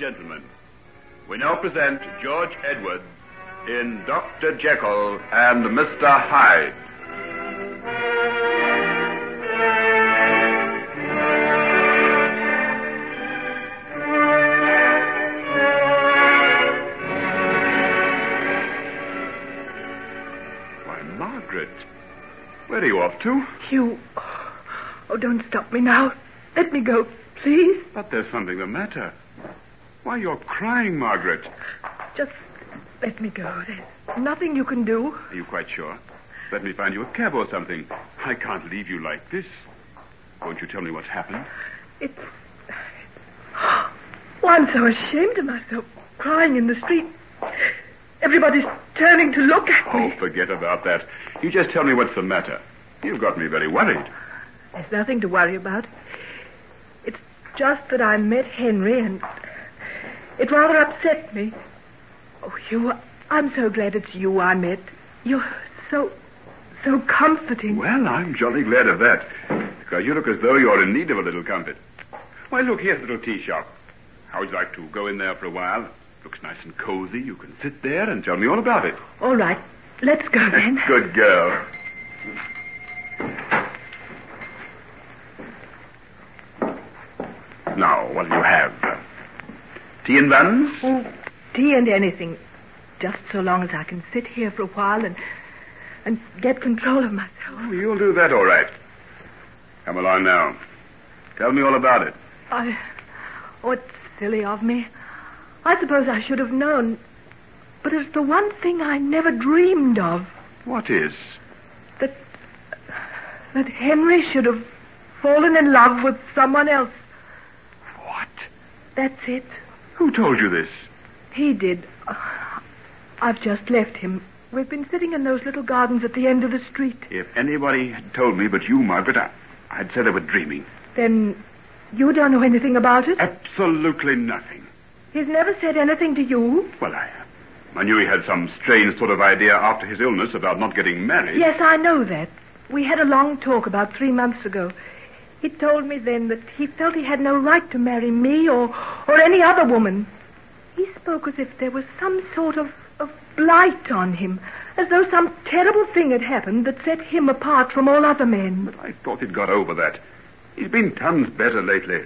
gentlemen, we now present George Edwards in Dr. Jekyll and Mr. Hyde. Why, Margaret, where are you off to? Hugh. Oh, don't stop me now. Let me go, please. But there's something the matter. Why, you're crying, Margaret. Just let me go. There's nothing you can do. Are you quite sure? Let me find you a cab or something. I can't leave you like this. Won't you tell me what's happened? It's. Oh, I'm so ashamed of myself, crying in the street. Everybody's turning to look at me. Oh, forget about that. You just tell me what's the matter. You've got me very worried. There's nothing to worry about. It's just that I met Henry and it rather upset me. Oh, Hugh, I'm so glad it's you I met. You're so, so comforting. Well, I'm jolly glad of that. Because you look as though you're in need of a little comfort. Why, look, here's a little tea shop. How would you like to go in there for a while? Looks nice and cozy. You can sit there and tell me all about it. All right, let's go then. Good girl. Now, what'll you have? Tea and buns? Oh, tea and anything. Just so long as I can sit here for a while and and get control of myself. Oh, you'll do that all right. Come along now. Tell me all about it. I oh it's silly of me. I suppose I should have known. But it's the one thing I never dreamed of. What is? That that Henry should have fallen in love with someone else. What? That's it. Who told you this? He did. Uh, I've just left him. We've been sitting in those little gardens at the end of the street. If anybody had told me but you, Margaret, I, I'd said I was dreaming. Then you don't know anything about it? Absolutely nothing. He's never said anything to you? Well, I, I knew he had some strange sort of idea after his illness about not getting married. Yes, I know that. We had a long talk about three months ago. He told me then that he felt he had no right to marry me or, or any other woman. He spoke as if there was some sort of, of blight on him, as though some terrible thing had happened that set him apart from all other men. But I thought he'd got over that. He's been tons better lately.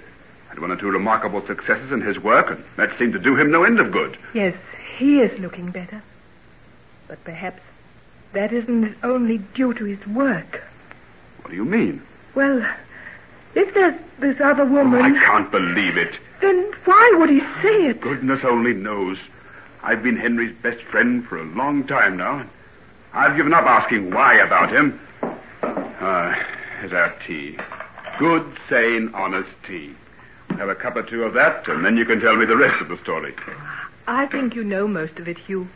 Had one or two remarkable successes in his work, and that seemed to do him no end of good. Yes, he is looking better. But perhaps that isn't only due to his work. What do you mean? Well, if there's this other Oh, woman, I can't believe it. then why would he say it? Goodness only knows. I've been Henry's best friend for a long time now. and I've given up asking why about him. Ah, here's our tea. Good, sane, honest tea. Have a cup or two of that, and then you can tell me the rest of the story. I think you know most of it, Hugh.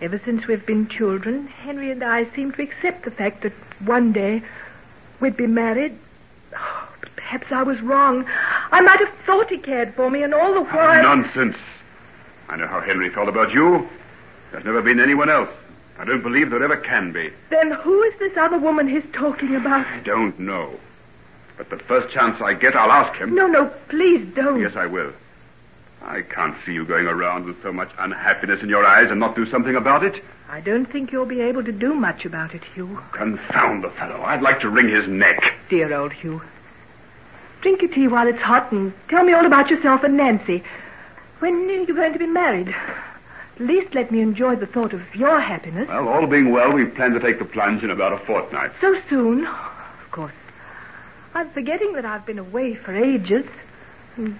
Ever since we've been children, Henry and I seem to accept the fact that one day we'd be married. Perhaps I was wrong. I might have thought he cared for me, and all the while. Nonsense. I know how Henry felt about you. There's never been anyone else. I don't believe there ever can be. Then who is this other woman he's talking about? I don't know. But the first chance I get, I'll ask him. No, no, please don't. Yes, I will. I can't see you going around with so much unhappiness in your eyes and not do something about it. I don't think you'll be able to do much about it, Hugh. Confound the fellow. I'd like to wring his neck. Dear old Hugh. Drink your tea while it's hot and tell me all about yourself and Nancy. When are you going to be married? At least let me enjoy the thought of your happiness. Well, all being well, we plan to take the plunge in about a fortnight. So soon? Of course. I'm forgetting that I've been away for ages. And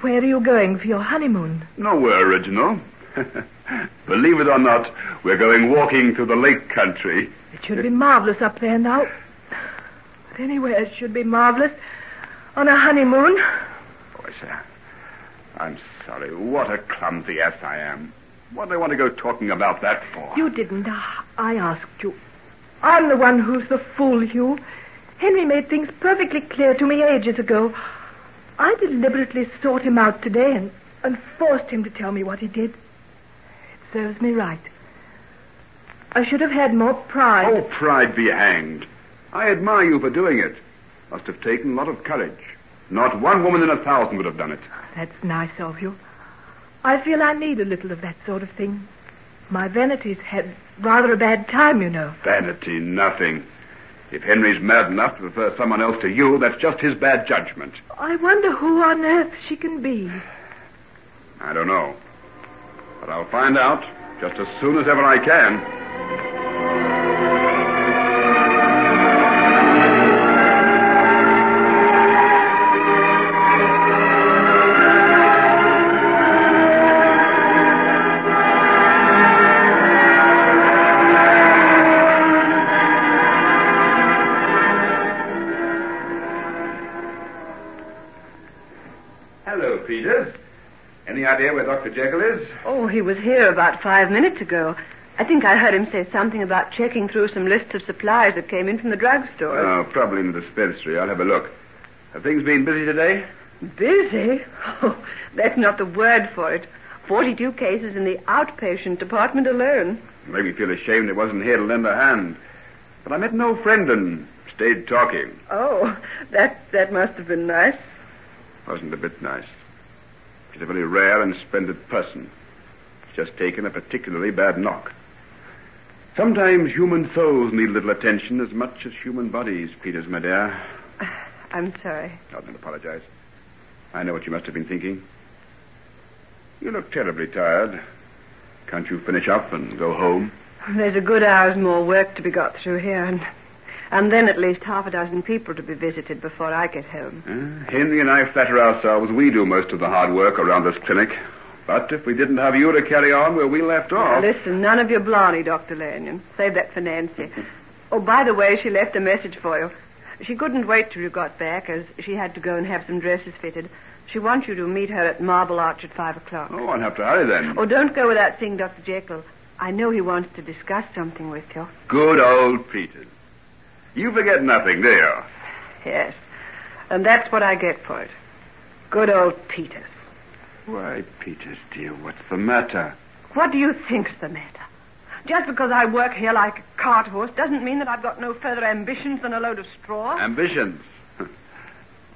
where are you going for your honeymoon? Nowhere original. Believe it or not, we're going walking through the lake country. It should be marvelous up there now. But anywhere it should be marvelous. On a honeymoon. Say, I'm sorry. What a clumsy ass I am. What do I want to go talking about that for? You didn't. I I asked you. I'm the one who's the fool, Hugh. Henry made things perfectly clear to me ages ago. I deliberately sought him out today and, and forced him to tell me what he did. It serves me right. I should have had more pride. Oh, pride be hanged. I admire you for doing it. Must have taken a lot of courage. Not one woman in a thousand would have done it. Ah, that's nice of you. I feel I need a little of that sort of thing. My vanity's had rather a bad time, you know. Vanity, nothing. If Henry's mad enough to prefer someone else to you, that's just his bad judgment. I wonder who on earth she can be. I don't know. But I'll find out just as soon as ever I can. Idea where Dr. Jekyll is? Oh, he was here about five minutes ago. I think I heard him say something about checking through some lists of supplies that came in from the drugstore. Oh, probably in the dispensary. I'll have a look. Have things been busy today? Busy? Oh, that's not the word for it. Forty-two cases in the outpatient department alone. Made me feel ashamed it wasn't here to lend a hand. But I met an old friend and stayed talking. Oh, that that must have been nice. Wasn't a bit nice. She's a very rare and splendid person. She's just taken a particularly bad knock. Sometimes human souls need a little attention as much as human bodies, Peters, my dear. I'm sorry. Oh, I don't apologize. I know what you must have been thinking. You look terribly tired. Can't you finish up and go home? There's a good hour's more work to be got through here, and and then at least half a dozen people to be visited before I get home. Uh, Henry and I flatter ourselves we do most of the hard work around this clinic. But if we didn't have you to carry on where we left Now, off. listen, none of your blarney, Dr. Lanyon. Save that for Nancy. Oh, by the way, she left a message for you. She couldn't wait till you got back, as she had to go and have some dresses fitted. She wants you to meet her at Marble Arch at five o'clock. Oh, I'll have to hurry then. Oh, don't go without seeing Dr. Jekyll. I know he wants to discuss something with you. Good old Peters. You forget nothing, do you? Yes. And that's what I get for it. Good old Peters. Why, Peters, dear, what's the matter? What do you think's the matter? Just because I work here like a cart horse doesn't mean that I've got no further ambitions than a load of straw. Ambitions. of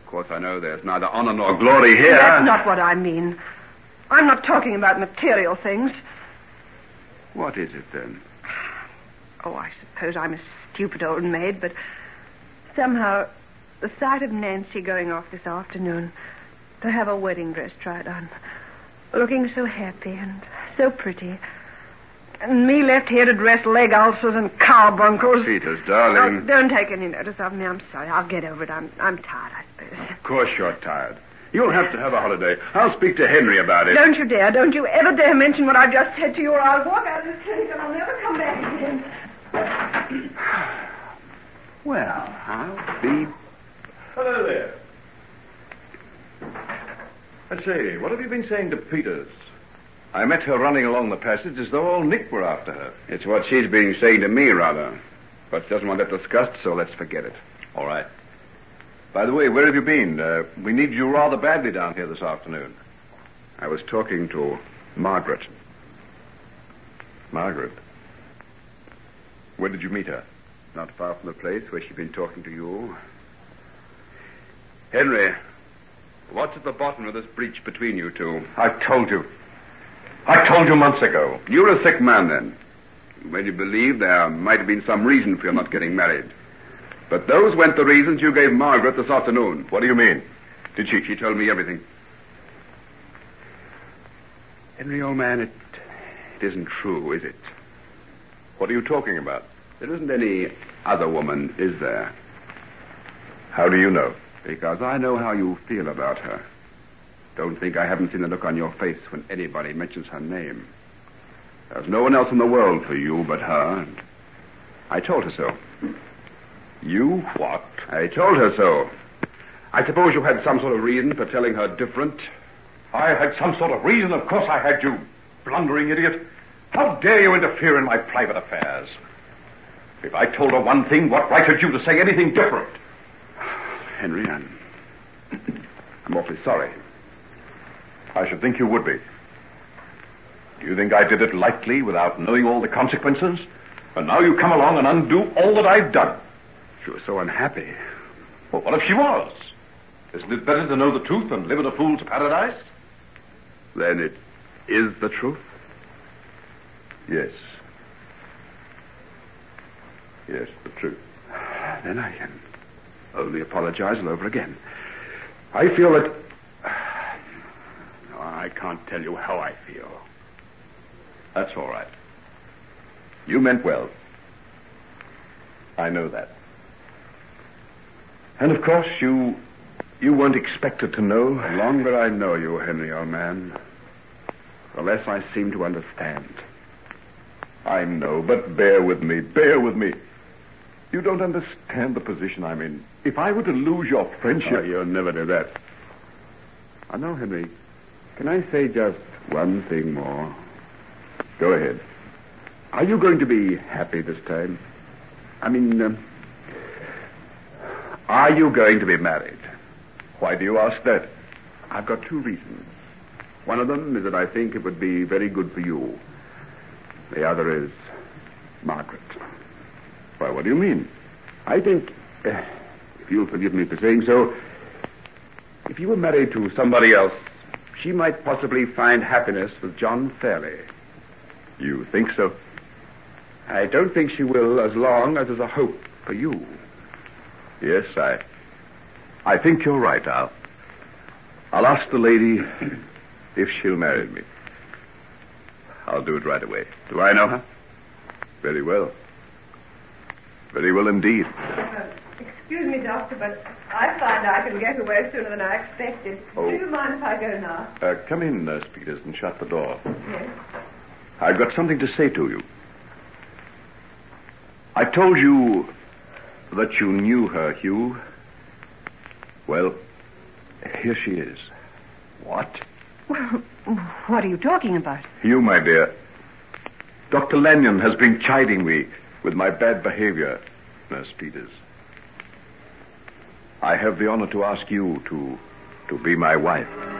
course, I know there's neither honor nor glory here. That's not what I mean. I'm not talking about material things. What is it then? Oh, I suppose I'm a stupid old maid, but somehow the sight of Nancy going off this afternoon to have her wedding dress tried on, looking so happy and so pretty, and me left here to dress leg ulcers and carbuncles. Peters, Oh, darling. don't take any notice of me. I'm sorry. I'll get over it. I'm I'm tired, I suppose. Of course you're tired. You'll have to have a holiday. I'll speak to Henry about it. Don't you dare. Don't you ever dare mention what I've just said to you, or I'll walk out of this clinic and I'll never come back again. Well, I'll be. Hello there. I say, what have you been saying to Peters? I met her running along the passage as though old Nick were after her. It's what she's been saying to me, rather. But she doesn't want that discussed, so let's forget it. All right. By the way, where have you been? Uh, we need you rather badly down here this afternoon. I was talking to Margaret. Margaret. Where did you meet her? Not far from the place where she'd been talking to you. Henry, what's at the bottom of this breach between you two? I told you. I told you months ago. You're a sick man, then. You made you believe there might have been some reason for your not getting married. But those weren't the reasons you gave Margaret this afternoon. What do you mean? Did she? She told me everything. Henry, old man, it, it isn't true, is it? What are you talking about? There isn't any other woman, is there? How do you know? Because I know how you feel about her. Don't think I haven't seen the look on your face when anybody mentions her name. There's no one else in the world for you but her. and I told her so. You what? I told her so. I suppose you had some sort of reason for telling her different. I had some sort of reason. Of course I had you, blundering idiot. How dare you interfere in my private affairs? If I told her one thing, what right had you to say anything different? Henry, I'm. I'm awfully sorry. I should think you would be. Do you think I did it lightly without knowing all the consequences? And now you come along and undo all that I've done. She was so unhappy. Well, what if she was? Isn't it better to know the truth and live in a fool's paradise? Then it is the truth? Yes. Yes, the truth. Then I can only apologize all over again. I feel that. No, I can't tell you how I feel. That's all right. You meant well. I know that. And of course, you you weren't expected to know. The longer I know you, Henry, old man, the less I seem to understand. I know, but bear with me, bear with me. You don't understand the position I'm in. If I were to lose your friendship. Oh, you'll never do that. I know, Henry. Can I say just one thing more? Go ahead. Are you going to be happy this time? I mean, um, are you going to be married? Why do you ask that? I've got two reasons. One of them is that I think it would be very good for you. The other is Margaret. Why, what do you mean? I think, uh, if you'll forgive me for saying so, if you were married to somebody else, she might possibly find happiness with John Fairley. You think so? I don't think she will as long as there's a hope for you. Yes, I. I think you're right. I'll. I'll ask the lady if she'll marry me. I'll do it right away. Do I know her? Very well. Very well indeed. Uh, excuse me, Doctor, but I find I can get away sooner than I expected. Oh. Do you mind if I go now? Uh, come in, Nurse Peters, and shut the door. Yes. I've got something to say to you. I told you that you knew her, Hugh. Well, here she is. What? Well, what are you talking about? You, my dear. Dr. Lanyon has been chiding me with my bad behavior, Nurse Peters. I have the honor to ask you to to be my wife.